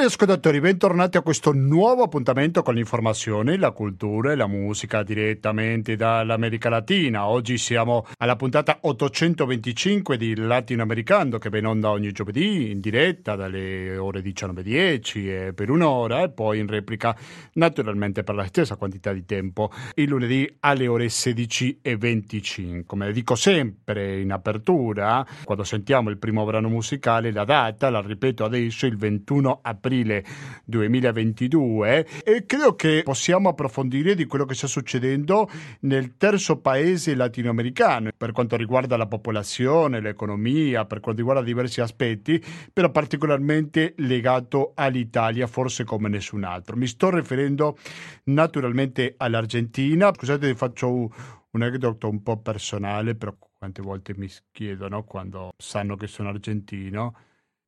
Cari ascoltatori, bentornati a questo nuovo appuntamento con l'informazione, la cultura e la musica direttamente dall'America Latina. Oggi siamo alla puntata 825 di Latinoamericano che va onda ogni giovedì in diretta dalle ore 19.10 e per un'ora e poi in replica naturalmente per la stessa quantità di tempo il lunedì alle ore 16.25. Come dico sempre in apertura, quando sentiamo il primo brano musicale, la data, la ripeto adesso, il 21 aprile aprile 2022 e credo che possiamo approfondire di quello che sta succedendo nel terzo paese latinoamericano per quanto riguarda la popolazione, l'economia, per quanto riguarda diversi aspetti, però particolarmente legato all'Italia, forse come nessun altro. Mi sto riferendo naturalmente all'Argentina. Scusate, faccio un, un aneddoto un po' personale, però quante volte mi chiedono quando sanno che sono argentino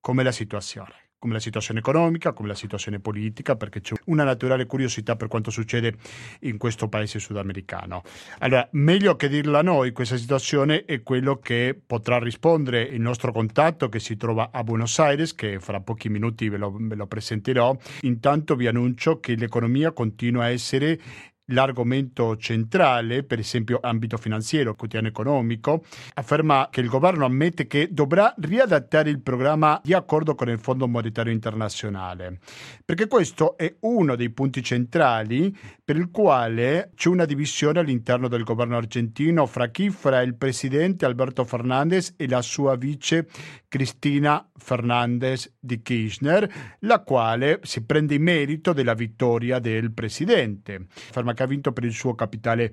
com'è la situazione come la situazione economica, come la situazione politica, perché c'è una naturale curiosità per quanto succede in questo paese sudamericano. Allora, meglio che dirla noi questa situazione è quello che potrà rispondere il nostro contatto che si trova a Buenos Aires, che fra pochi minuti ve lo, ve lo presenterò. Intanto vi annuncio che l'economia continua a essere l'argomento centrale, per esempio ambito finanziario, quotidiano economico, afferma che il governo ammette che dovrà riadattare il programma di accordo con il Fondo Monetario Internazionale, perché questo è uno dei punti centrali per il quale c'è una divisione all'interno del governo argentino fra chi fra il presidente Alberto Fernandez e la sua vice Cristina Fernandez di Kirchner, la quale si prende in merito della vittoria del presidente. Afferma che ha vinto per il suo capitale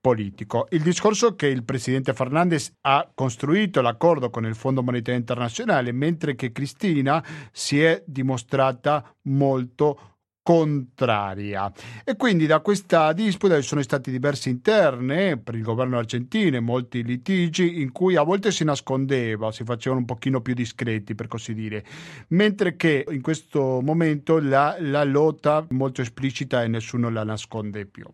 politico. Il discorso che il presidente Fernandez ha costruito l'accordo con il Fondo Monetario Internazionale, mentre che Cristina si è dimostrata molto contraria. E quindi da questa disputa ci sono stati diverse interne per il governo argentino molti litigi in cui a volte si nascondeva, si facevano un pochino più discreti per così dire, mentre che in questo momento la, la lotta è molto esplicita e nessuno la nasconde più.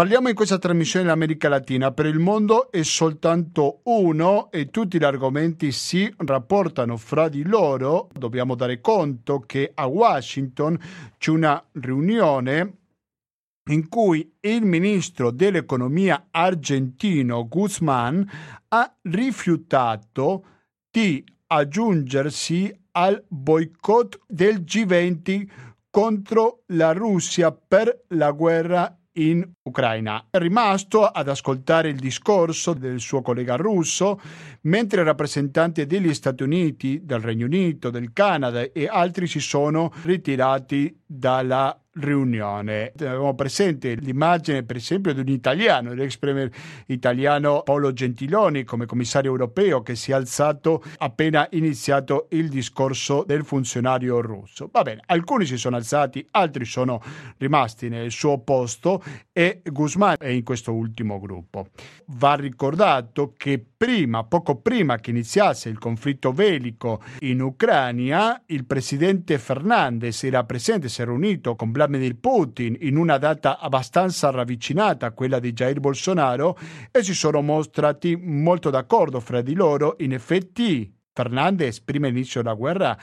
Parliamo in questa trasmissione dell'America Latina, per il mondo è soltanto uno e tutti gli argomenti si rapportano fra di loro. Dobbiamo dare conto che a Washington c'è una riunione in cui il ministro dell'economia argentino Guzman ha rifiutato di aggiungersi al boicott del G20 contro la Russia per la guerra in Ucraina. È rimasto ad ascoltare il discorso del suo collega russo, mentre rappresentanti degli Stati Uniti, del Regno Unito, del Canada e altri si sono ritirati dalla riunione. Abbiamo presente l'immagine, per esempio, di un italiano, l'ex premier italiano Paolo Gentiloni come commissario europeo che si è alzato appena iniziato il discorso del funzionario russo. Va bene, alcuni si sono alzati, altri sono rimasti nel suo posto e Guzman è in questo ultimo gruppo. Va ricordato che prima, poco prima che iniziasse il conflitto bellico in Ucraina, il presidente Fernandez era presente, si era unito con Vladimir Putin in una data abbastanza ravvicinata a quella di Jair Bolsonaro e si sono mostrati molto d'accordo fra di loro. In effetti, Fernandez, prima inizio della guerra,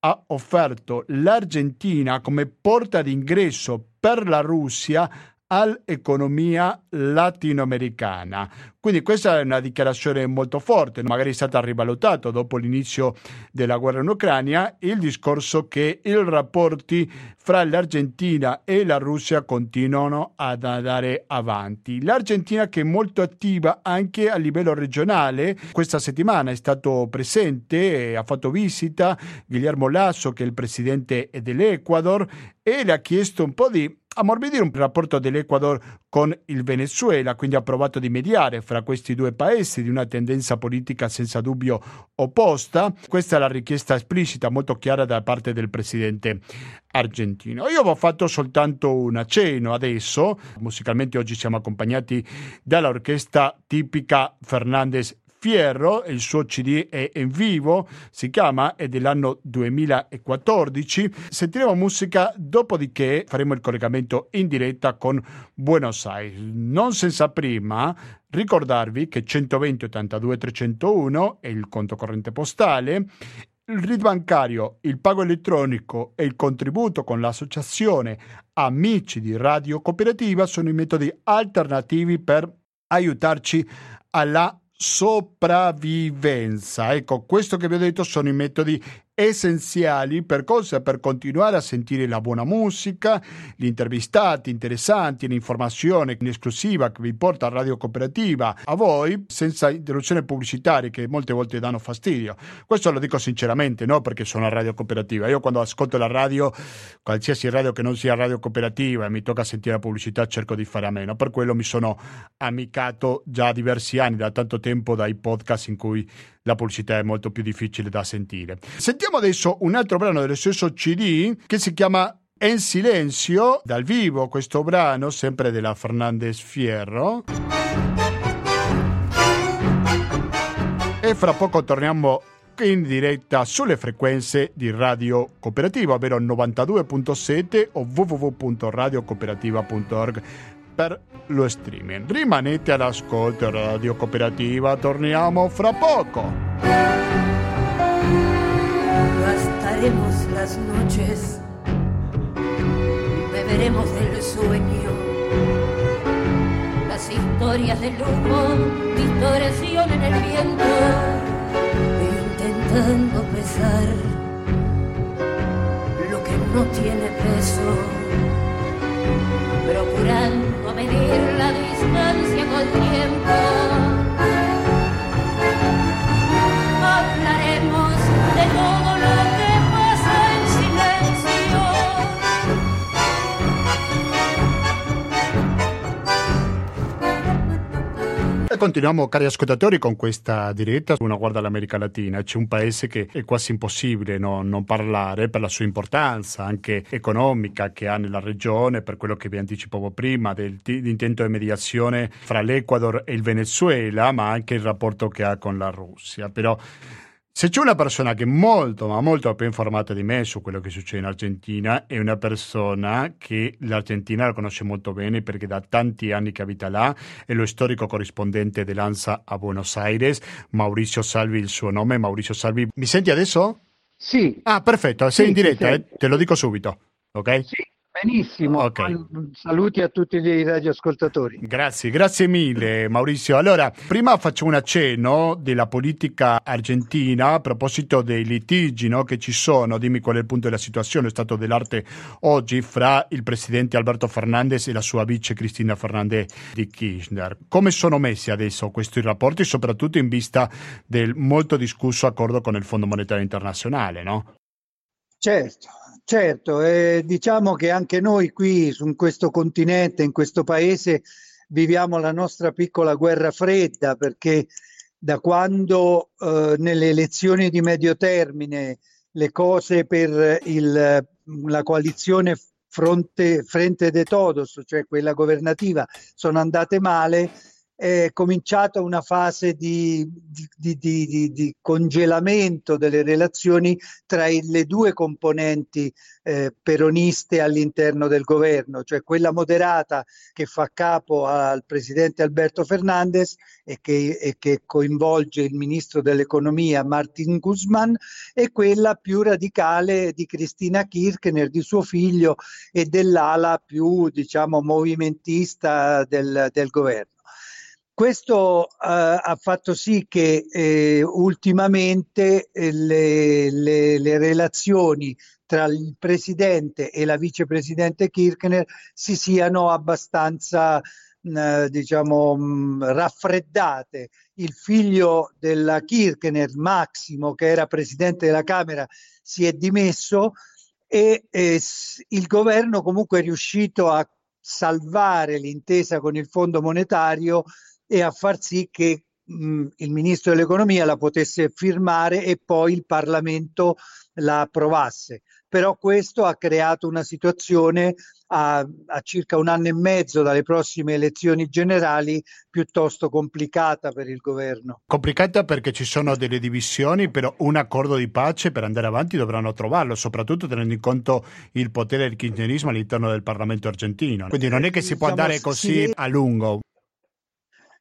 ha offerto l'Argentina come porta d'ingresso per la Russia all'economia latinoamericana. Quindi questa è una dichiarazione molto forte, magari è stata rivalutata dopo l'inizio della guerra in Ucraina, il discorso che i rapporti fra l'Argentina e la Russia continuano ad andare avanti. L'Argentina che è molto attiva anche a livello regionale, questa settimana è stato presente, ha fatto visita Guillermo Lasso che è il presidente dell'Ecuador e le ha chiesto un po' di ammorbidire un rapporto dell'Ecuador con il Venezuela, quindi ha provato di mediare fra questi due paesi di una tendenza politica senza dubbio opposta. Questa è la richiesta esplicita, molto chiara da parte del presidente argentino. Io ho fatto soltanto un accenno adesso, musicalmente oggi siamo accompagnati dall'orchestra tipica Fernandez Fierro, il suo CD è in vivo, si chiama, è dell'anno 2014. Sentiremo musica, dopodiché faremo il collegamento in diretta con Buenos Aires. Non senza prima ricordarvi che 120 82 301 è il conto corrente postale il RID bancario, il pago elettronico e il contributo con l'associazione Amici di Radio Cooperativa sono i metodi alternativi per aiutarci alla sopravvivenza. Ecco, questo che vi ho detto sono i metodi essenziali per cosa? Per continuare a sentire la buona musica, gli intervistati interessanti, l'informazione in esclusiva che vi porta a Radio Cooperativa a voi senza interruzione pubblicitarie che molte volte danno fastidio. Questo lo dico sinceramente, no perché sono a Radio Cooperativa. Io quando ascolto la radio, qualsiasi radio che non sia Radio Cooperativa e mi tocca sentire la pubblicità, cerco di fare a meno. Per quello mi sono amicato già diversi anni, da tanto tempo, dai podcast in cui la pubblicità è molto più difficile da sentire. Sentiamo adesso un altro brano dello stesso CD che si chiama En Silenzio, dal vivo questo brano, sempre della Fernandez Fierro. E fra poco torniamo in diretta sulle frequenze di Radio Cooperativa, ovvero 92.7 o www.radiocooperativa.org per lo streaming. Rimanete all'ascolto Radio Cooperativa, torniamo fra poco. Gastaremos las noches, beberemos del sueño, las historias del humo, distorsión en el viento, intentando pesar lo que no tiene peso. Procurando E continuiamo, cari ascoltatori, con questa diretta. Una guarda all'America Latina. C'è un paese che è quasi impossibile no, non parlare per la sua importanza anche economica che ha nella regione, per quello che vi anticipavo prima, dell'intento di mediazione fra l'Ecuador e il Venezuela, ma anche il rapporto che ha con la Russia. Però se c'è una persona che è molto, ma molto più informata di me su quello che succede in Argentina, è una persona che l'Argentina la conosce molto bene perché da tanti anni che abita là, è lo storico corrispondente dell'ANSA a Buenos Aires, Maurizio Salvi il suo nome. Maurizio Salvi, mi senti adesso? Sì. Ah, perfetto, sei sì, in diretta, eh? te lo dico subito, ok? Sì. Benissimo, okay. saluti a tutti i radioascoltatori. Grazie, grazie mille Maurizio. Allora, prima faccio un accenno della politica argentina a proposito dei litigi no, che ci sono. Dimmi qual è il punto della situazione, è stato dell'arte oggi fra il presidente Alberto Fernandez e la sua vice Cristina Fernandez di Kirchner. Come sono messi adesso questi rapporti, soprattutto in vista del molto discusso accordo con il Fondo Monetario Internazionale, no? Certo, Certo, eh, diciamo che anche noi qui su questo continente, in questo paese, viviamo la nostra piccola guerra fredda perché da quando eh, nelle elezioni di medio termine le cose per il, la coalizione fronte, Frente de Todos, cioè quella governativa, sono andate male, è cominciata una fase di, di, di, di, congelamento delle relazioni tra le due componenti eh, peroniste all'interno del governo, cioè quella moderata che fa capo al presidente Alberto Fernandez e che, e che coinvolge il ministro dell'economia Martin Guzman e quella più radicale di Cristina Kirchner, di suo figlio e dell'ala più diciamo movimentista del, del governo. Questo uh, ha fatto sì che eh, ultimamente eh, le, le, le, relazioni tra il presidente e la vicepresidente Kirchner si siano abbastanza diciamo raffreddate. Il figlio della Kirchner, Massimo, che era presidente della Camera, si è dimesso e eh, il governo comunque è riuscito a salvare l'intesa con il Fondo Monetario e a far sì che mh, il ministro dell'economia la potesse firmare e poi il Parlamento la approvasse. Però questo ha creato una situazione a, a, circa un anno e mezzo dalle prossime elezioni generali piuttosto complicata per il governo. Complicata perché ci sono delle divisioni, però un accordo di pace per andare avanti dovranno trovarlo, soprattutto tenendo in conto il potere del kirchnerismo all'interno del Parlamento argentino. Quindi non è che si può andare così sì. a lungo.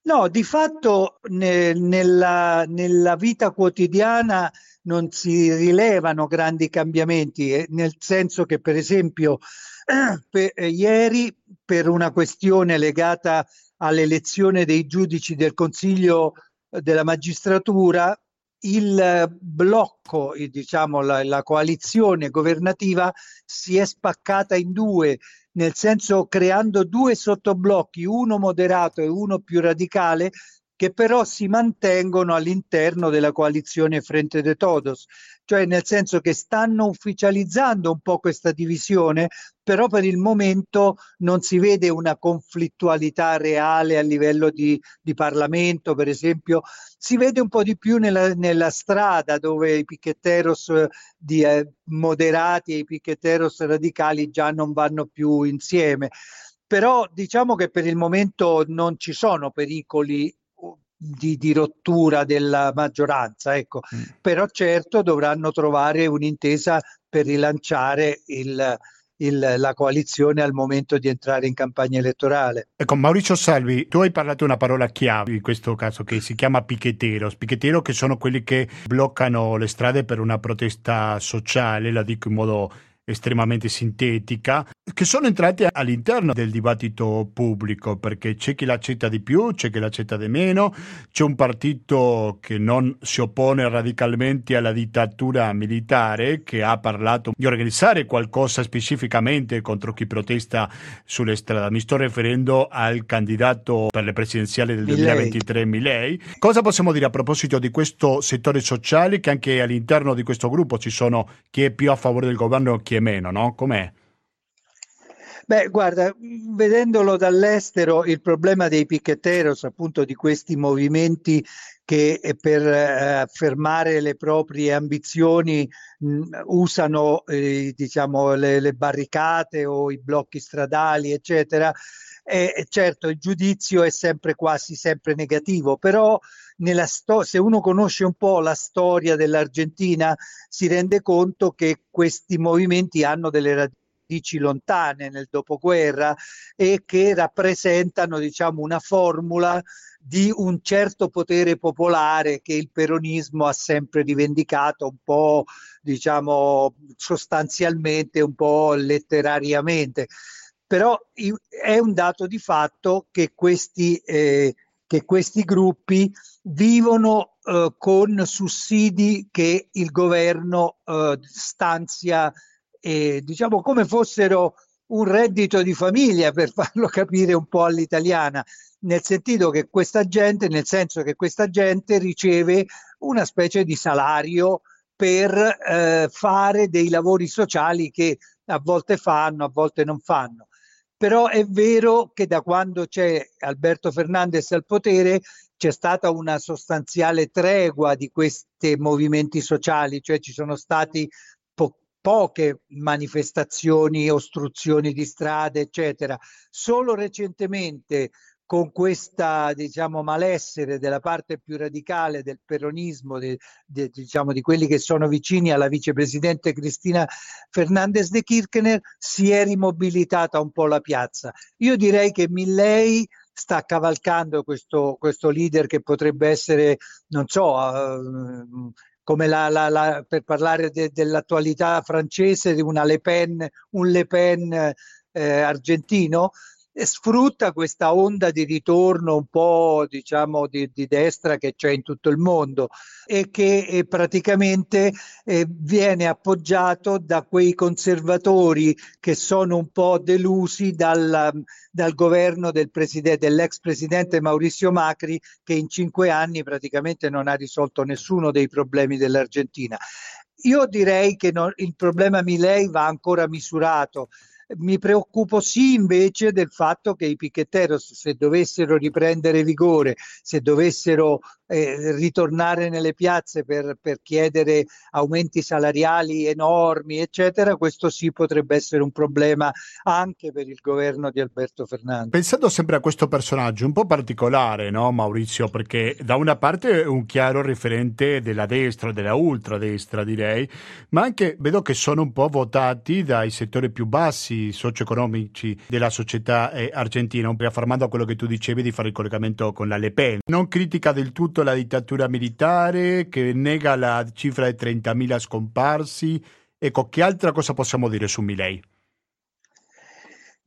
No, di fatto ne, nella, nella, vita quotidiana non si rilevano grandi cambiamenti, eh, nel senso che per esempio per, eh, ieri per una questione legata all'elezione dei giudici del Consiglio della magistratura, il blocco, diciamo la, la coalizione governativa si è spaccata in due, nel senso creando due sottoblocchi, uno moderato e uno più radicale, che però si mantengono all'interno della coalizione Frente de Todos, cioè nel senso che stanno ufficializzando un po' questa divisione, però per il momento non si vede una conflittualità reale a livello di, di Parlamento, per esempio, si vede un po' di più nella, nella strada dove i piqueteros di, eh, moderati e i piqueteros radicali già non vanno più insieme. Però diciamo che per il momento non ci sono pericoli di, di, rottura della maggioranza, ecco. Mm. però certo dovranno trovare un'intesa per rilanciare il, il, la coalizione al momento di entrare in campagna elettorale. Ecco, Maurizio Salvi, tu hai parlato una parola chiave in questo caso che si chiama piqueteros, piqueteros che sono quelli che bloccano le strade per una protesta sociale, la dico in modo estremamente sintetica, che sono entrati all'interno del dibattito pubblico, perché c'è chi l'accetta di più, c'è chi l'accetta di meno, c'è un partito che non si oppone radicalmente alla dittatura militare, che ha parlato di organizzare qualcosa specificamente contro chi protesta sulle strade. Mi sto riferendo al candidato per le presidenziali del 2023, Milei. Cosa possiamo dire a proposito di questo settore sociale, che anche all'interno di questo gruppo ci sono chi è più a favore del governo e chi è meno, no? Com'è? Beh, guarda, vedendolo dall'estero, il problema dei piqueteros, appunto di questi movimenti che eh, per eh, affermare le proprie ambizioni mh, usano eh, diciamo, le, le, barricate o i blocchi stradali, eccetera. E, certo, il giudizio è sempre quasi sempre negativo, però sto- se uno conosce un po' la storia dell'Argentina si rende conto che questi movimenti hanno delle radici lontane nel dopoguerra e che rappresentano diciamo una formula di un certo potere popolare che il peronismo ha sempre rivendicato un po' diciamo sostanzialmente un po' letterariamente. Però è un dato di fatto che questi eh, che questi gruppi vivono eh, con sussidi che il governo eh, stanzia, eh, diciamo come fossero un reddito di famiglia per farlo capire un po' all'italiana, nel sentito che questa gente, nel senso che questa gente riceve una specie di salario per eh, fare dei lavori sociali che a volte fanno, a volte non fanno però è vero che da quando c'è Alberto Fernandez al potere c'è stata una sostanziale tregua di questi movimenti sociali, cioè ci sono stati po- poche manifestazioni, ostruzioni di strade, eccetera. Solo recentemente con questa diciamo malessere della parte più radicale del peronismo, de, de, diciamo di quelli che sono vicini alla vicepresidente Cristina Fernandez de Kirchner, si è rimobilitata un po' la piazza. Io direi che Milley sta cavalcando questo, questo leader che potrebbe essere, non so, uh, come la, la, la, per parlare de, dell'attualità francese, di una Le Pen, un Le Pen eh, argentino, sfrutta questa onda di ritorno un po' diciamo di, di destra che c'è in tutto il mondo e che eh, praticamente eh, viene appoggiato da quei conservatori che sono un po' delusi dal, dal governo del presidente, dell'ex presidente Maurizio Macri che in cinque anni praticamente non ha risolto nessuno dei problemi dell'Argentina. Io direi che non, il problema Milei va ancora misurato mi preoccupo sì invece del fatto che i piqueteros, se dovessero riprendere vigore, se dovessero eh, ritornare nelle piazze per, per, chiedere aumenti salariali enormi, eccetera, questo sì potrebbe essere un problema anche per il governo di Alberto Fernandez. Pensando sempre a questo personaggio un po' particolare, no, Maurizio, perché da una parte è un chiaro riferente della destra, della ultradestra direi, ma anche vedo che sono un po' votati dai settori più bassi socio-economici della società eh, argentina, un po' affermando a quello che tu dicevi di fare il collegamento con la Le Pen. Non critica del tutto soprattutto la dittatura militare, che nega la cifra di 30.000 scomparsi. Ecco, che altra cosa possiamo dire su Milei?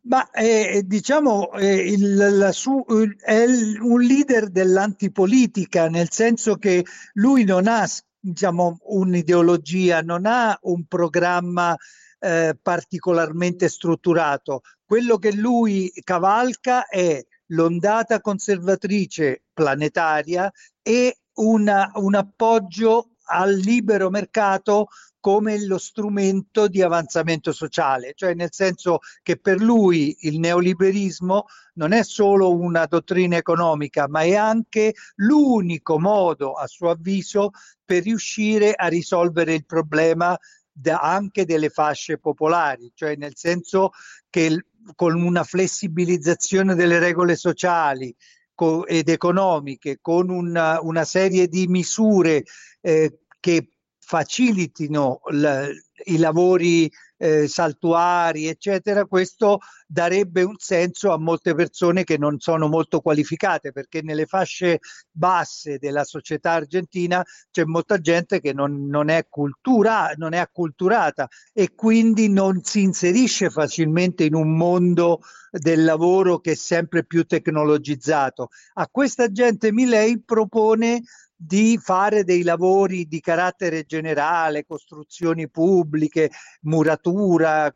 Ma eh, diciamo eh, il, su, è un leader dell'antipolitica, nel senso che lui non ha diciamo, un'ideologia, non ha un programma eh, particolarmente strutturato. Quello che lui cavalca è l'ondata conservatrice planetaria e una, un appoggio al libero mercato come lo strumento di avanzamento sociale, cioè nel senso che per lui il neoliberismo non è solo una dottrina economica, ma è anche l'unico modo, a suo avviso, per riuscire a risolvere il problema da, anche delle fasce popolari, cioè nel senso che con una flessibilizzazione delle regole sociali co- ed economiche, con una, una serie di misure eh, che facilitino l- i lavori eh, saltuari, eccetera, questo darebbe un senso a molte persone che non sono molto qualificate, perché nelle fasce basse della società argentina c'è molta gente che non, non, è, cultura, non è acculturata e quindi non si inserisce facilmente in un mondo del lavoro che è sempre più tecnologizzato. A questa gente Milei propone di fare dei lavori di carattere generale, costruzioni pubbliche, muratura,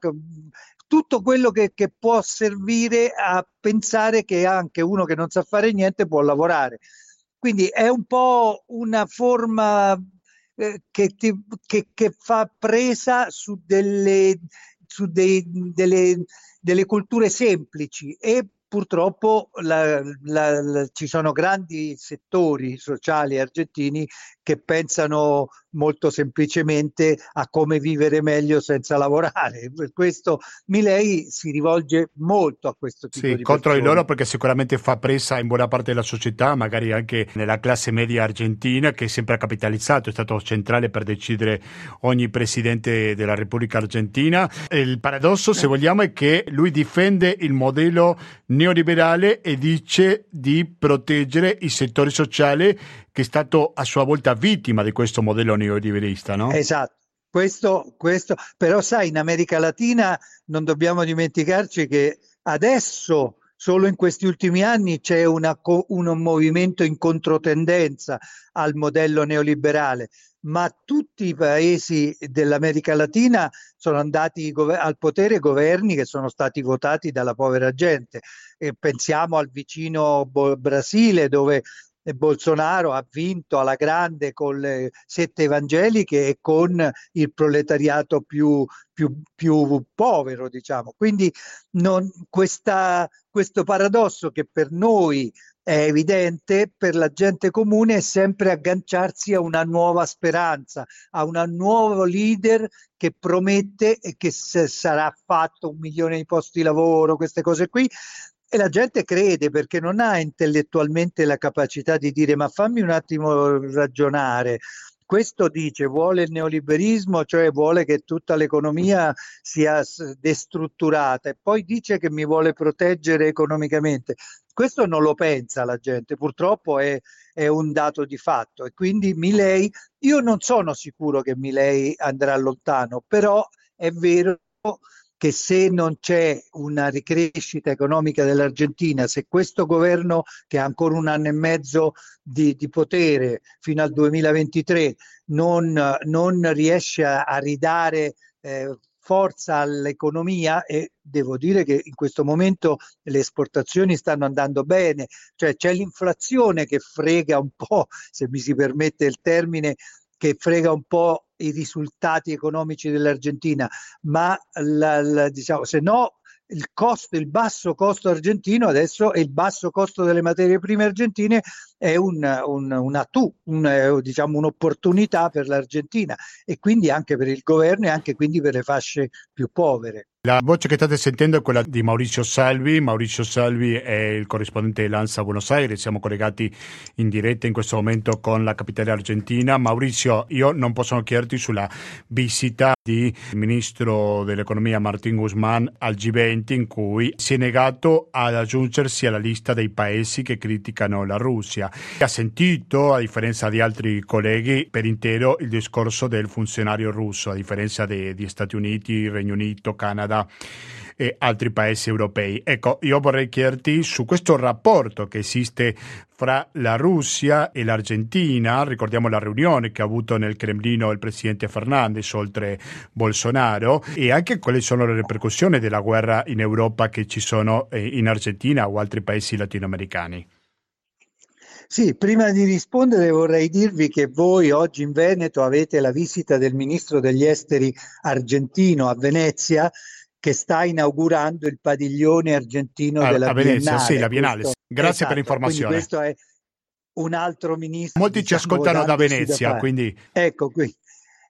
tutto quello che, che, può servire a pensare che anche uno che non sa fare niente può lavorare. Quindi è un po' una forma eh, che, ti, che, che, fa presa su delle, su dei, delle, delle culture semplici e purtroppo la, la, la, ci sono grandi settori sociali argentini che pensano molto semplicemente a come vivere meglio senza lavorare. Per questo Milei si rivolge molto a questo tipo sì, di contro persone. di loro perché sicuramente fa presa in buona parte della società, magari anche nella classe media argentina che è sempre ha capitalizzato, è stato centrale per decidere ogni presidente della Repubblica Argentina. Il paradosso, se vogliamo, è che lui difende il modello neoliberale e dice di proteggere i settori sociali che è stato a sua volta vittima di questo modello neoliberista, no? Esatto. Questo, questo, però sai, in America Latina non dobbiamo dimenticarci che adesso, solo in questi ultimi anni, c'è una, un movimento in controtendenza al modello neoliberale, ma tutti i paesi dell'America Latina sono andati al potere governi che sono stati votati dalla povera gente. E pensiamo al vicino Brasile dove Bolsonaro ha vinto alla grande con le sette evangeliche e con il proletariato più, più, più povero, diciamo. Quindi non, questa, questo paradosso che per noi è evidente, per la gente comune è sempre agganciarsi a una nuova speranza, a un nuovo leader che promette che sarà fatto un milione di posti di lavoro, queste cose qui, e la gente crede perché non ha intellettualmente la capacità di dire ma fammi un attimo ragionare. Questo dice, vuole il neoliberismo, cioè vuole che tutta l'economia sia destrutturata e poi dice che mi vuole proteggere economicamente. Questo non lo pensa la gente, purtroppo è, è un dato di fatto e quindi Milei, io non sono sicuro che Milei andrà lontano, però è vero se non c'è una ricrescita economica dell'Argentina, se questo governo che ha ancora un anno e mezzo di, di potere fino al 2023 non, non riesce a, a ridare eh, forza all'economia e devo dire che in questo momento le esportazioni stanno andando bene, cioè c'è l'inflazione che frega un po', se mi si permette il termine, che frega un po' i risultati economici dell'Argentina, ma la, la, diciamo, se no il costo, il basso costo argentino adesso e il basso costo delle materie prime argentine è un, un, una tu, un, diciamo, un'opportunità per l'Argentina e quindi anche per il governo e anche quindi per le fasce più povere. La voce che state sentendo è quella di Maurizio Salvi. Maurizio Salvi è il corrispondente dell'ANSA a Buenos Aires. Siamo collegati in diretta in questo momento con la capitale argentina. Maurizio, io non posso chiederti sulla visita di ministro dell'economia Martin Guzman al G20 in cui si è negato ad aggiungersi alla lista dei paesi che criticano la Russia. Ha sentito, a differenza di altri colleghi, per intero il discorso del funzionario russo, a differenza di Stati Uniti, Regno Unito, Canada Canada e altri paesi europei. Ecco, io vorrei chiederti su questo rapporto che esiste fra la Russia e l'Argentina, ricordiamo la riunione che ha avuto nel Cremlino il presidente Fernandez oltre Bolsonaro e anche quali sono le ripercussioni della guerra in Europa che ci sono eh, in Argentina o altri paesi latinoamericani. Sì, prima di rispondere vorrei dirvi che voi oggi in Veneto avete la visita del ministro degli esteri argentino a Venezia che sta inaugurando il padiglione argentino a, della a Venezia, Biennale. sì, la Biennale. Questo, Grazie esatto, per l'informazione. Questo è un altro ministro. Molti diciamo, ci ascoltano da Venezia, da quindi... Ecco qui.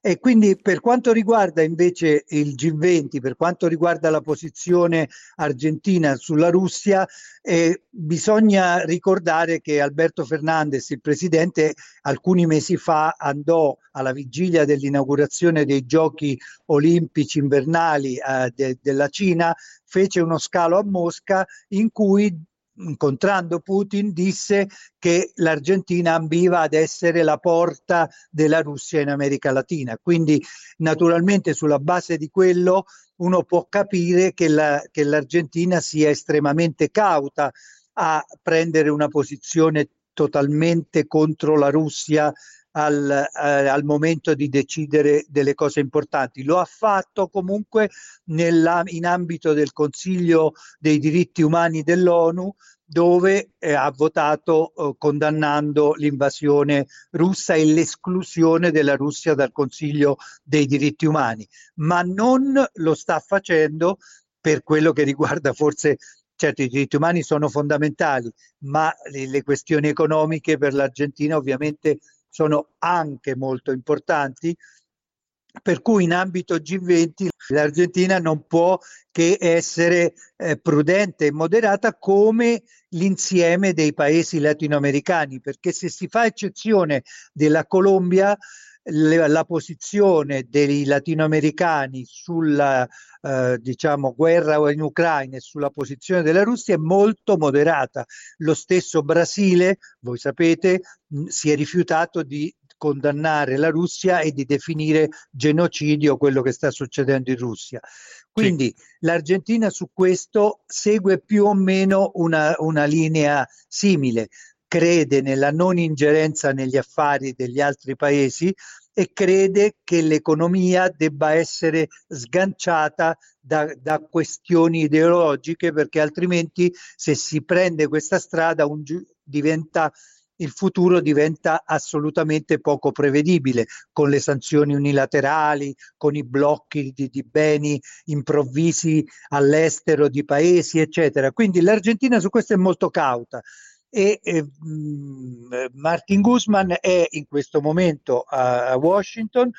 E quindi per quanto riguarda invece il G20, per quanto riguarda la posizione argentina sulla Russia, eh, bisogna ricordare che Alberto Fernandez, il presidente, alcuni mesi fa andò alla vigilia dell'inaugurazione dei giochi olimpici invernali eh, de- della Cina, fece uno scalo a Mosca in cui incontrando Putin disse che l'Argentina ambiva ad essere la porta della Russia in America Latina. Quindi naturalmente sulla base di quello uno può capire che, la, che l'Argentina sia estremamente cauta a prendere una posizione totalmente contro la Russia al, eh, al, momento di decidere delle cose importanti. Lo ha fatto comunque nella, in ambito del Consiglio dei diritti umani dell'ONU dove eh, ha votato eh, condannando l'invasione russa e l'esclusione della Russia dal Consiglio dei diritti umani, ma non lo sta facendo per quello che riguarda forse certo i diritti umani sono fondamentali, ma le, le questioni economiche per l'Argentina ovviamente sono anche molto importanti, per cui in ambito G20 l'Argentina non può che essere eh, prudente e moderata come l'insieme dei paesi latinoamericani, perché se si fa eccezione della Colombia, le, la posizione dei latinoamericani sulla eh, diciamo guerra in Ucraina e sulla posizione della Russia è molto moderata. Lo stesso Brasile, voi sapete, mh, si è rifiutato di condannare la Russia e di definire genocidio quello che sta succedendo in Russia. Quindi sì. l'Argentina su questo segue più o meno una, una linea simile crede nella non ingerenza negli affari degli altri paesi e crede che l'economia debba essere sganciata da, da, questioni ideologiche perché altrimenti se si prende questa strada un, diventa il futuro diventa assolutamente poco prevedibile con le sanzioni unilaterali, con i blocchi di, di beni improvvisi all'estero di paesi, eccetera. Quindi l'Argentina su questo è molto cauta e eh, Martin Guzman è in questo momento a, a Washington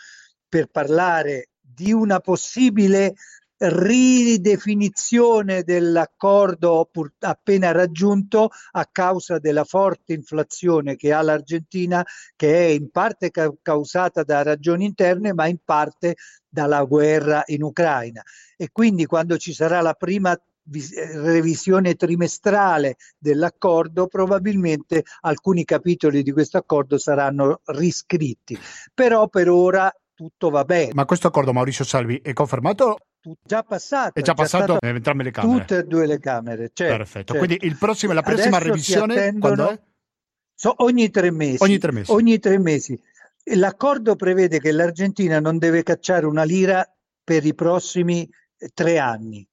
per parlare di una possibile ridefinizione dell'accordo appena raggiunto a causa della forte inflazione che ha l'Argentina, che è in parte ca- causata da ragioni interne, ma in parte dalla guerra in Ucraina. E quindi quando ci sarà la prima revisione trimestrale dell'accordo, probabilmente alcuni capitoli di questo accordo saranno riscritti. Però per ora tutto va bene. Ma questo accordo, Maurizio Salvi, è confermato? Già passato. È già passato in entrambe le Camere? Tutte e due le Camere, certo, Perfetto, certo. quindi prossimo, la prossima Adesso revisione quando è? So, ogni tre mesi. Ogni tre mesi. Ogni tre mesi. L'accordo prevede che l'Argentina non deve cacciare una lira per i prossimi tre anni,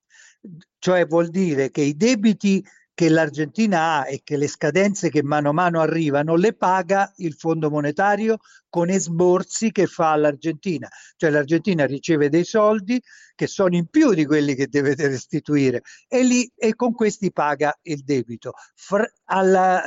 cioè vuol dire che i debiti che l'Argentina ha e che le scadenze che mano a mano arrivano le paga il Fondo monetario con esborsi che fa l'Argentina. Cioè l'Argentina riceve dei soldi che sono in più di quelli che deve restituire e, lì, e con questi paga il debito. Fra, alla,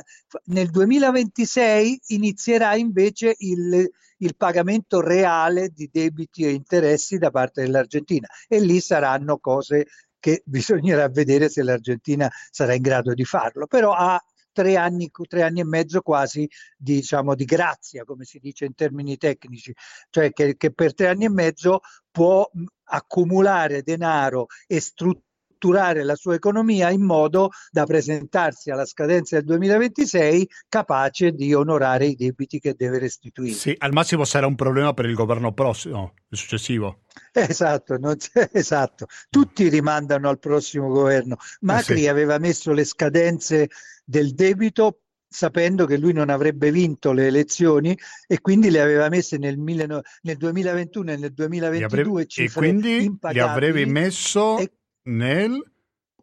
nel 2026 inizierà invece il, il pagamento reale di debiti e interessi da parte dell'Argentina e lì saranno cose che bisognerà vedere se l'Argentina sarà in grado di farlo, però ha tre anni, tre anni e mezzo quasi di, diciamo, di grazia, come si dice in termini tecnici, cioè che, che per tre anni e mezzo può accumulare denaro e strutturare strutturare la sua economia in modo da presentarsi alla scadenza del 2026 capace di onorare i debiti che deve restituire. Sì, al massimo sarà un problema per il governo prossimo, il successivo. Esatto, esatto, tutti rimandano al prossimo governo. Macri eh sì. aveva messo le scadenze del debito sapendo che lui non avrebbe vinto le elezioni e quindi le aveva messe nel, nel 2021 e nel 2022 avrebbe, e quindi li avrebbe messo e, nel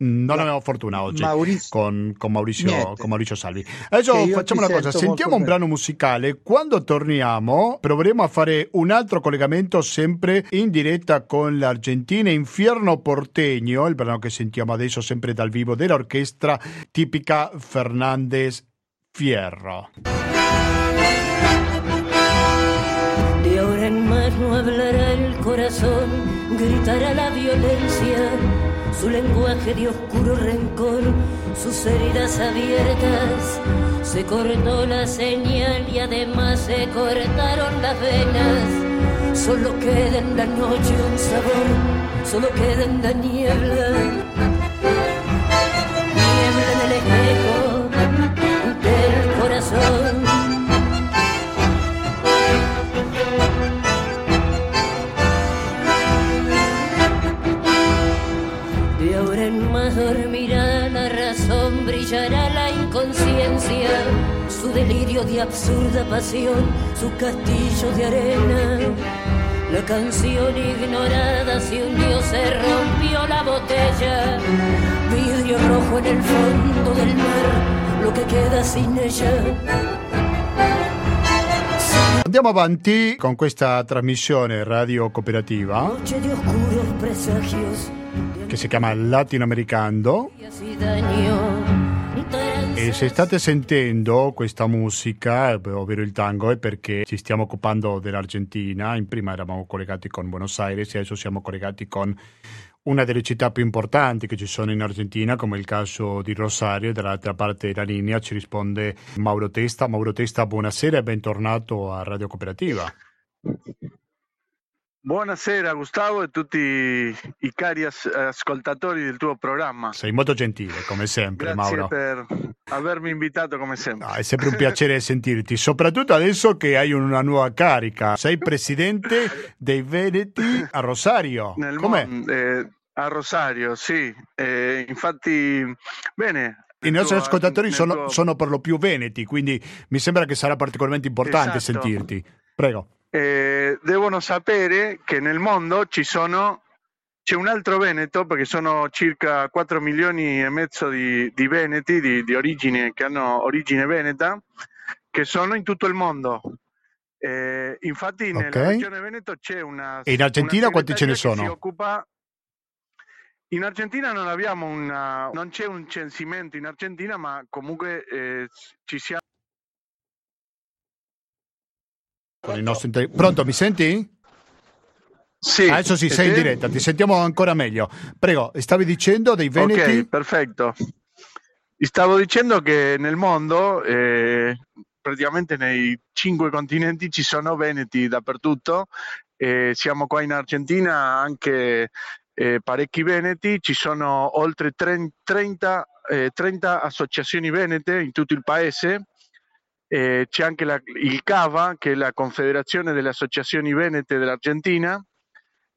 no. abbiamo fortuna oggi Maurizio. Con, con, Maurizio, con, Maurizio, Salvi. Adesso facciamo una cosa, sentiamo un brano musicale, quando torniamo proveremo a fare un altro collegamento sempre in diretta con l'Argentina, Infierno Porteño, il brano che sentiamo adesso sempre dal vivo dell'orchestra tipica Fernandez Fierro. De ahora en más no hablará el corazón, gritará la violencia su lenguaje de oscuro rencor, sus heridas abiertas. Se cortó la señal y además se cortaron las venas. Solo queda en la noche un sabor, solo queda en la niebla. De absurda pasión, su castillo de arena. La canción ignorada se hundió, se rompió la botella, vidrio rojo en el fondo del mar, lo que queda sin ella. Andiamo avanti con questa trasmissione radio cooperativa. Noche de oscuros presagios che si chiama Latinoamericano. E se state sentendo questa musica, ovvero il tango, è perché ci stiamo occupando dell'Argentina. In prima eravamo collegati con Buenos Aires e adesso siamo collegati con una delle città più importanti che ci sono in Argentina, come il caso di Rosario. Dall'altra parte della linea ci risponde Mauro Testa. Mauro Testa, buonasera e bentornato a Radio Cooperativa. Buonasera Gustavo e tutti i cari as- ascoltatori del tuo programma. Sei molto gentile come sempre Grazie Mauro. per avermi invitato come sempre. No, è sempre un piacere sentirti, soprattutto adesso che hai una nuova carica. Sei presidente dei Veneti a Rosario. Nel Com'è? Mon- eh, a Rosario, sì. Eh, infatti, bene, i nostri ascoltatori sono, tuo... sono, per lo più veneti, quindi mi sembra che sarà particolarmente importante esatto. sentirti. Prego eh, devono sapere che nel mondo ci sono, c'è un altro Veneto, perché sono circa 4 milioni e mezzo di, di veneti di, di origine, che hanno origine veneta, che sono in tutto il mondo. Eh, infatti okay. nella regione Veneto c'è una... E in Argentina quanti ce ne sono? Occupa... In Argentina non, una... non c'è un censimento in Argentina, ma comunque eh, ci siamo... con il nostro inter... Pronto, mi senti? Sì. Adesso sì, sei in diretta, ti sentiamo ancora meglio. Prego, stavi dicendo dei veneti? Ok, perfetto. Stavo dicendo che nel mondo, eh, praticamente nei cinque continenti, ci sono veneti dappertutto. Eh, siamo qua in Argentina anche eh, parecchi veneti, ci sono oltre 30, 30 associazioni venete in tutto il paese eh, c'è anche la, il CAVA, che è la Confederazione delle Associazioni Venete dell'Argentina,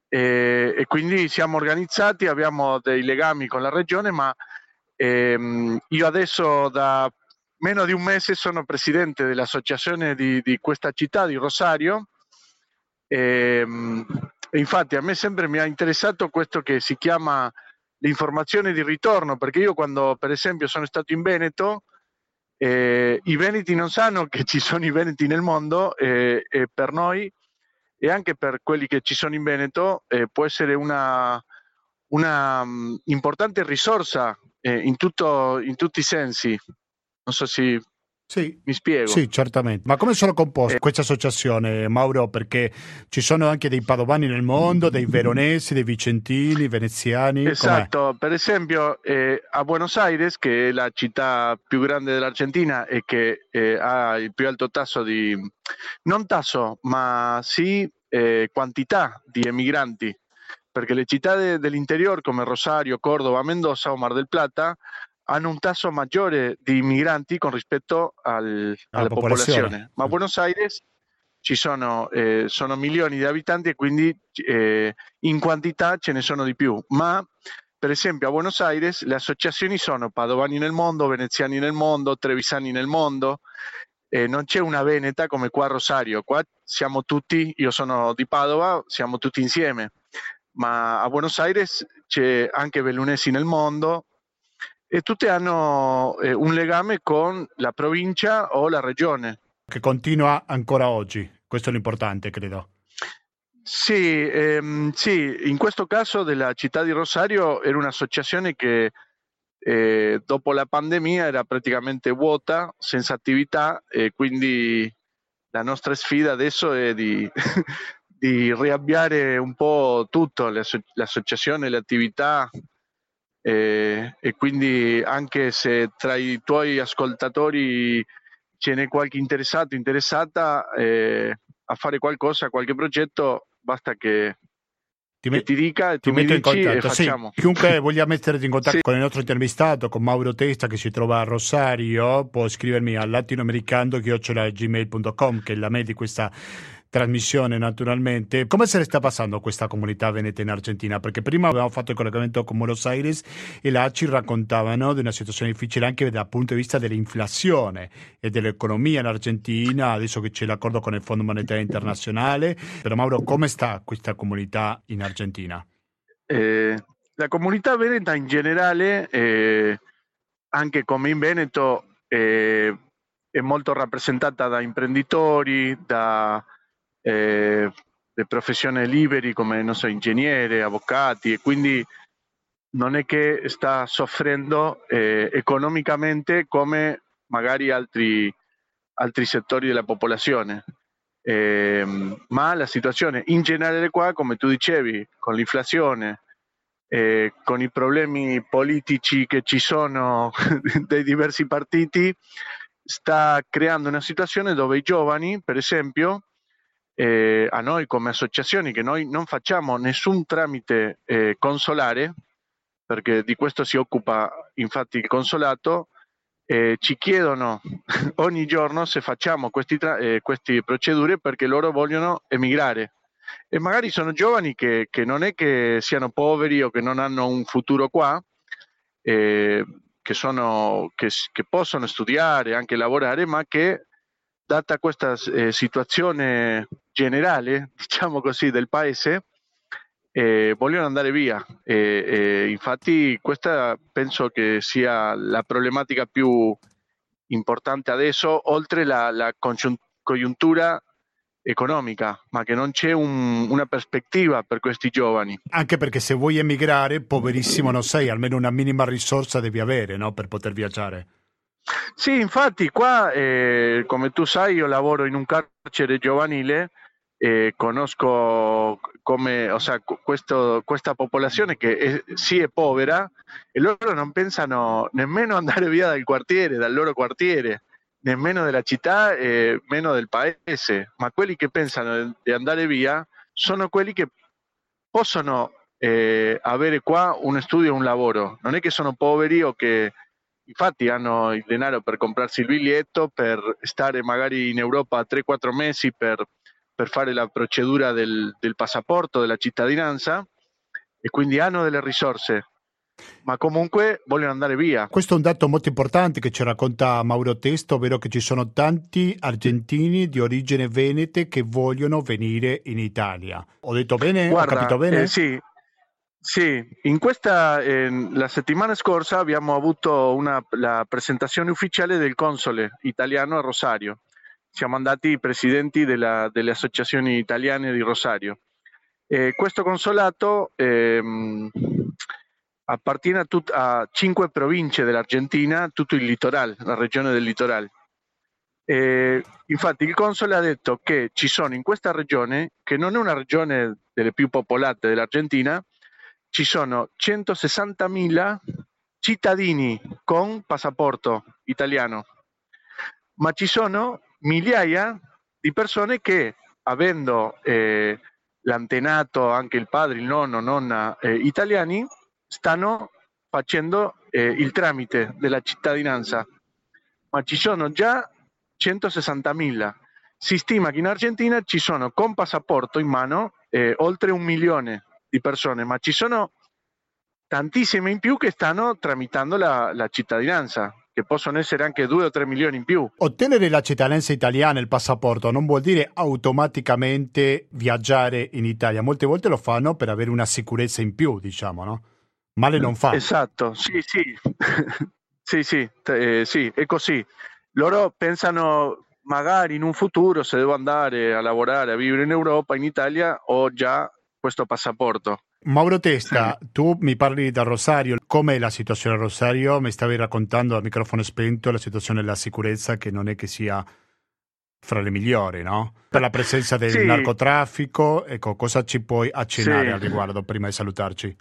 eh, e quindi siamo organizzati, abbiamo dei legami con la regione, ma ehm, io adesso da meno di un mese sono presidente dell'associazione di, di questa città, di Rosario. Ehm, infatti a me sempre mi ha interessato questo che si chiama le informazioni di ritorno, perché io quando per esempio sono stato in Veneto, eh, i veneti non sanno che ci sono i veneti nel mondo eh, e per noi e anche per quelli che ci sono in Veneto eh, può essere una, una um, importante risorsa eh, in, tutto, in tutti i sensi. Non so se sì, mi spiego. Sì, certamente. Ma come sono composte Eh. queste associazioni, Mauro? Perché ci sono anche dei padovani nel mondo, dei veronesi, dei vicentini, veneziani. com'è? Esatto, per esempio eh, a Buenos Aires, che è la città più grande dell'Argentina e che eh, ha il più alto tasso di, non tasso, ma sì eh, quantità di emigranti, perché le città de- dell'interior come Rosario, Córdoba, Mendoza o Mar del Plata hanno un tasso maggiore di migranti con rispetto al- alla popolazione. popolazione, ma a Buenos Aires ci sono, eh, sono milioni di abitanti e quindi eh, in quantità ce ne sono di più, ma per esempio a Buenos Aires le associazioni sono padovani nel mondo, veneziani nel mondo, trevisani nel mondo, eh, non c'è una veneta come qua a Rosario, qua siamo tutti, io sono di Padova, siamo tutti insieme, ma a Buenos Aires c'è anche bellunesi nel mondo e tutte hanno eh, un legame con la provincia o la regione. Che continua ancora oggi. Questo è l'importante, credo. Sì, ehm, sì, in questo caso della città di Rosario era un'associazione che eh, dopo la pandemia era praticamente vuota, senza attività e quindi la nostra sfida adesso è di, di riavviare un po' tutto, le asso- l'associazione, le attività eh, e quindi anche se tra i tuoi ascoltatori ce n'è qualche interessato, interessata eh, a fare qualcosa, qualche progetto, basta che, Ti, met- ti dica e ti metto in e contatto. Sì, chiunque voglia metterti in contatto Sì. con il nostro intervistato, con Mauro Testa che si trova a Rosario, può scrivermi a latinoamericando.gmail.com che è la mail di questa trasmissione naturalmente. Come se ne sta passando questa comunità veneta in Argentina? Perché prima avevamo fatto il collegamento con Buenos Aires e là ci raccontavano di una situazione difficile anche dal punto di vista dell'inflazione e dell'economia in Argentina, adesso che c'è l'accordo con il Fondo Monetario Internazionale. Però Mauro, come sta questa comunità in Argentina? Eh, la comunità veneta in generale, eh, anche come in Veneto, eh, è molto rappresentata da imprenditori, da eh, le professioni liberi come so, ingegneri, avvocati e quindi non è che sta soffrendo eh, economicamente come magari altri, altri settori della popolazione. Ehm, ma la situazione in generale qua, come tu dicevi, con l'inflazione, eh, con i problemi politici che ci sono dei diversi partiti, sta creando una situazione dove i giovani, per esempio, eh, a noi come associazioni, che noi non facciamo nessun tramite eh, consolare, perché di questo si occupa infatti il consolato, eh, ci chiedono ogni giorno se facciamo questi tra- eh, queste procedure perché loro vogliono emigrare. E magari sono giovani che, che non è che siano poveri o che non hanno un futuro qua, eh, che, sono, che, che possono studiare, anche lavorare, ma che data questa eh, situazione generale, diciamo così, del paese, eh, vogliono andare via. E, e infatti questa penso che sia la problematica più importante adesso, oltre la, la congiun- congiuntura economica, ma che non c'è un- una prospettiva per questi giovani. Anche perché se vuoi emigrare, poverissimo non sei, almeno una minima risorsa devi avere no? per poter viaggiare. Sì, infatti qua, eh, come tu sai, io lavoro in un carcere giovanile e conosco come, o sea, questo- questa popolazione che è- sì è povera e loro non pensano nemmeno andare via dal quartiere, dal loro quartiere, nemmeno della città e meno del paese, ma quelli che pensano di andare via sono quelli che possono eh, avere qua un studio un lavoro, non è che sono poveri o che infatti hanno il denaro per comprarsi il biglietto, per stare magari in Europa 3-4 mesi per, per fare la procedura del, del passaporto, della cittadinanza e quindi hanno delle risorse, ma comunque vogliono andare via. Questo è un dato molto importante che ci racconta Mauro Testo, ovvero che ci sono tanti argentini di origine venete che vogliono venire in Italia. Ho detto bene? Ho capito bene? eh, sì, Sì, in questa, eh, la settimana scorsa abbiamo avuto una, la presentazione ufficiale del console italiano a Rosario. Siamo andati i presidenti della, delle associazioni italiane di Rosario. Eh, questo consolato ehm, appartiene a, tut- a, cinque province dell'Argentina, tutto il litorale, la regione del litorale. Eh, infatti il console ha detto che ci sono in questa regione, che non è una regione delle più popolate dell'Argentina, ci sono 160.000 cittadini con passaporto italiano, ma ci sono migliaia di persone che, avendo eh, l'antenato, anche il padre, il nonno, nonna eh, italiani, stanno facendo eh, il tramite della cittadinanza, ma ci sono già 160.000. Si stima che in Argentina ci sono con passaporto in mano eh, oltre un milione di persone, ma ci sono tantissime in più che stanno tramitando la, la cittadinanza, che possono essere anche 2 o 3 milioni in più. Ottenere la cittadinanza italiana, il passaporto, non vuol dire automaticamente viaggiare in Italia. Molte volte lo fanno per avere una sicurezza in più, diciamo, no? Male non fa. Esatto, sì, sì. sì, sì, eh, sì, è così. Loro pensano magari in un futuro se devo andare a lavorare, a vivere in Europa, in Italia, ho già questo passaporto. Mauro Testa, sì. tu mi parli da Rosario, com'è la situazione a Rosario? Mi stavi raccontando al microfono spento la situazione della sicurezza che non è che sia fra le migliori, no? Per la presenza del sì. narcotraffico, ecco, cosa ci puoi accennare sì. al riguardo prima di salutarci?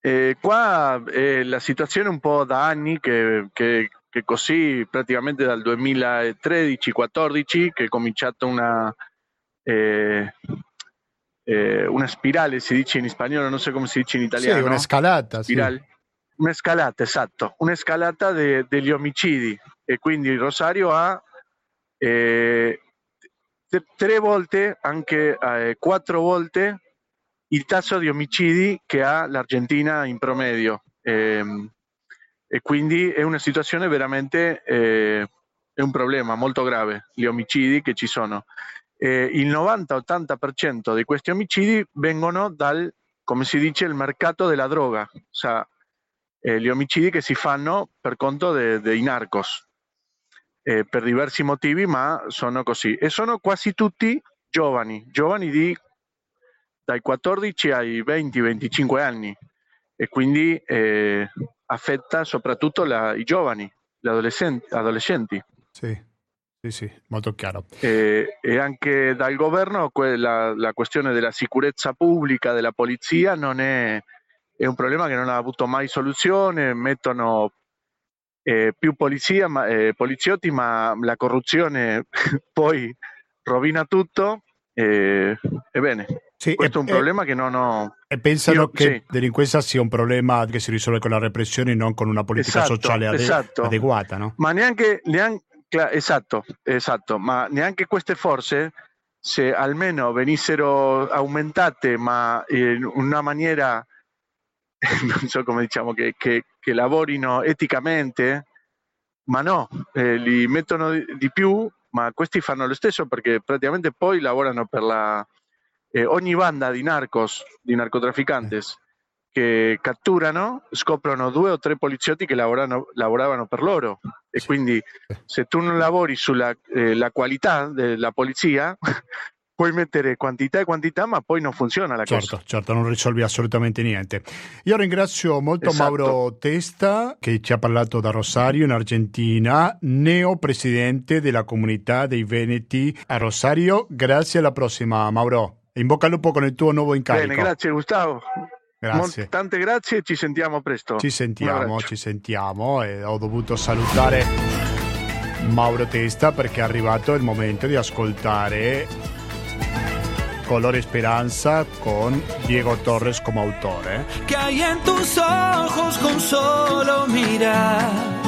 Eh, qua eh, la situazione è un po' da anni che, che, che così praticamente dal 2013-14 che è cominciata una... Eh, eh, una spirale, si dice in spagnolo, non so come si dice in italiano. Sì, una scalata. Sì. Una scalata, esatto, una scalata de, degli omicidi e quindi Rosario ha eh, tre volte, anche eh, quattro volte il tasso di omicidi che ha l'Argentina in promedio. Eh, e quindi è una situazione veramente, eh, è un problema molto grave, gli omicidi che ci sono eh, il 90-80% di questi omicidi vengono dal, come si dice, il mercato della droga, cioè eh, gli omicidi che si fanno per conto dei narcos, eh, per diversi motivi, ma sono così. E sono quasi tutti giovani, giovani di dai 14 ai 20-25 anni e quindi eh, affetta soprattutto la, i giovani, gli adolescenti. adolescenti. Sì. Sì, sì, molto chiaro. E, e anche dal governo quella, la questione della sicurezza pubblica, della polizia, non è, è un problema che non ha avuto mai soluzione, mettono eh, più polizia, ma, eh, poliziotti, ma la corruzione poi rovina tutto. E, ebbene, sì, questo è un problema che non ho. E pensano Io, che sì. delinquenza sia un problema che si risolve con la repressione e non con una politica esatto, sociale ade- esatto. adeguata, no? Ma neanche, neanche, esatto, esatto, ma neanche queste forze, se almeno venissero aumentate, ma in una maniera, non so come diciamo, che, che, che lavorino eticamente, ma no, eh, li mettono di più, ma questi fanno lo stesso perché praticamente poi lavorano per la... Eh, ogni banda di narcos, di narcotraficantes, che catturano, scoprono due o tre poliziotti che lavorano, lavoravano per loro e quindi se tu non lavori sulla eh, qualità della polizia puoi mettere quantità e quantità, ma poi non funziona la certo, cosa. Certo, non risolvi assolutamente niente. Io ringrazio molto esatto. Mauro Testa che ci ha parlato da Rosario in Argentina, neo presidente della comunità dei Veneti a Rosario. Grazie alla prossima, Mauro. In bocca al lupo con il tuo nuovo incarico. Bene, grazie Gustavo. Grazie. Mol- tante grazie e ci sentiamo presto. Ci sentiamo, ci sentiamo e ho dovuto salutare Mauro Testa perché è arrivato il momento di ascoltare Color Esperanza con Diego Torres come autore. Que hay en tus ojos con solo mirar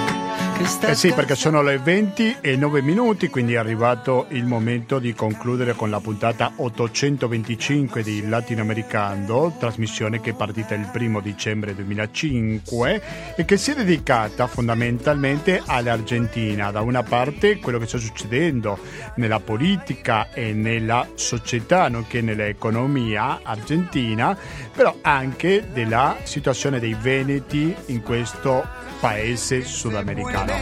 Eh sì, perché sono le 20 e 9 minuti, quindi è arrivato il momento di concludere con la puntata 825 di Latinoamericano, trasmissione che è partita il primo dicembre 2005 e che si è dedicata fondamentalmente all'Argentina. Da una parte quello che sta succedendo nella politica e nella società, nonché nell'economia argentina, però anche della situazione dei veneti in questo paese sudamericano.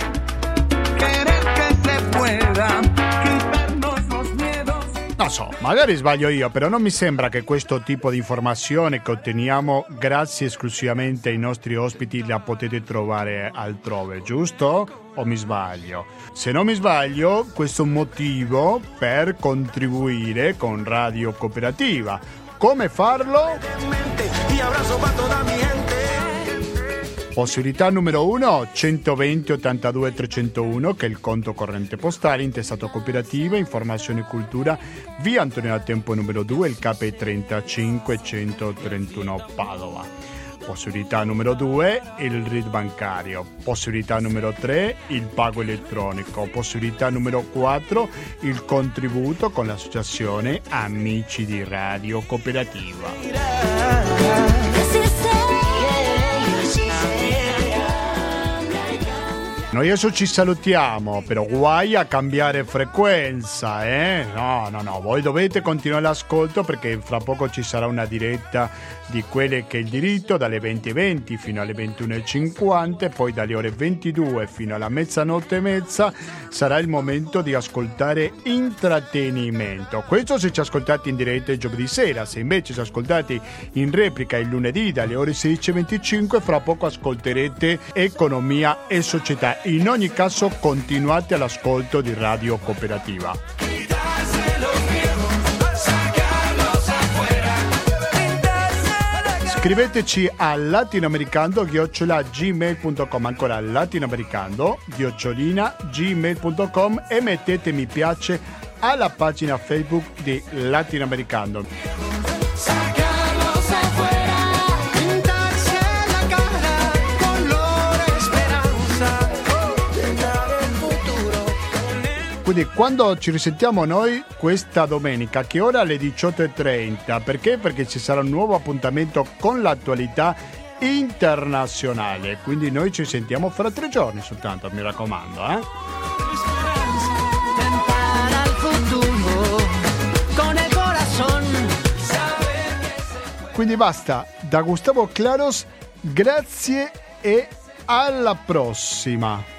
Non so, magari sbaglio io, però non mi sembra che questo tipo di informazione che otteniamo grazie esclusivamente ai nostri ospiti la potete trovare altrove, giusto? O mi sbaglio? Se non mi sbaglio, questo è un motivo per contribuire con Radio Cooperativa. Come farlo? Possibilità numero 1 120 82 301 che è il conto corrente postale intestato cooperativa informazione e cultura via Antonio da Tempo numero 2 il KP 35 131 Padova. Possibilità numero 2 il RID bancario. Possibilità numero 3 il pago elettronico. Possibilità numero 4 il contributo con l'associazione Amici di Radio Cooperativa. Noi adesso ci salutiamo, però guai a cambiare frequenza, eh? No, no, no, voi dovete continuare l'ascolto perché fra poco ci sarà una diretta di quelle che è il diritto dalle 20.20 fino alle 21.50 e poi dalle ore 22 fino alla mezzanotte e mezza sarà il momento di ascoltare intrattenimento. Questo se ci ascoltate in diretta il giovedì sera, se invece ci ascoltate in replica il lunedì dalle ore 16.25 fra poco ascolterete economia e società. In ogni caso continuate all'ascolto di Radio Cooperativa. Scriveteci a latinoamericando-gmail.com ancora latinoamericando-gmail.com e mettete mi piace alla pagina Facebook di Latinoamericando. Quindi quando ci risentiamo noi questa domenica, che ora alle 18.30, perché? Perché ci sarà un nuovo appuntamento con l'attualità internazionale, quindi noi ci sentiamo fra tre giorni soltanto, mi raccomando. Eh? Quindi basta, da Gustavo Claros, grazie e alla prossima.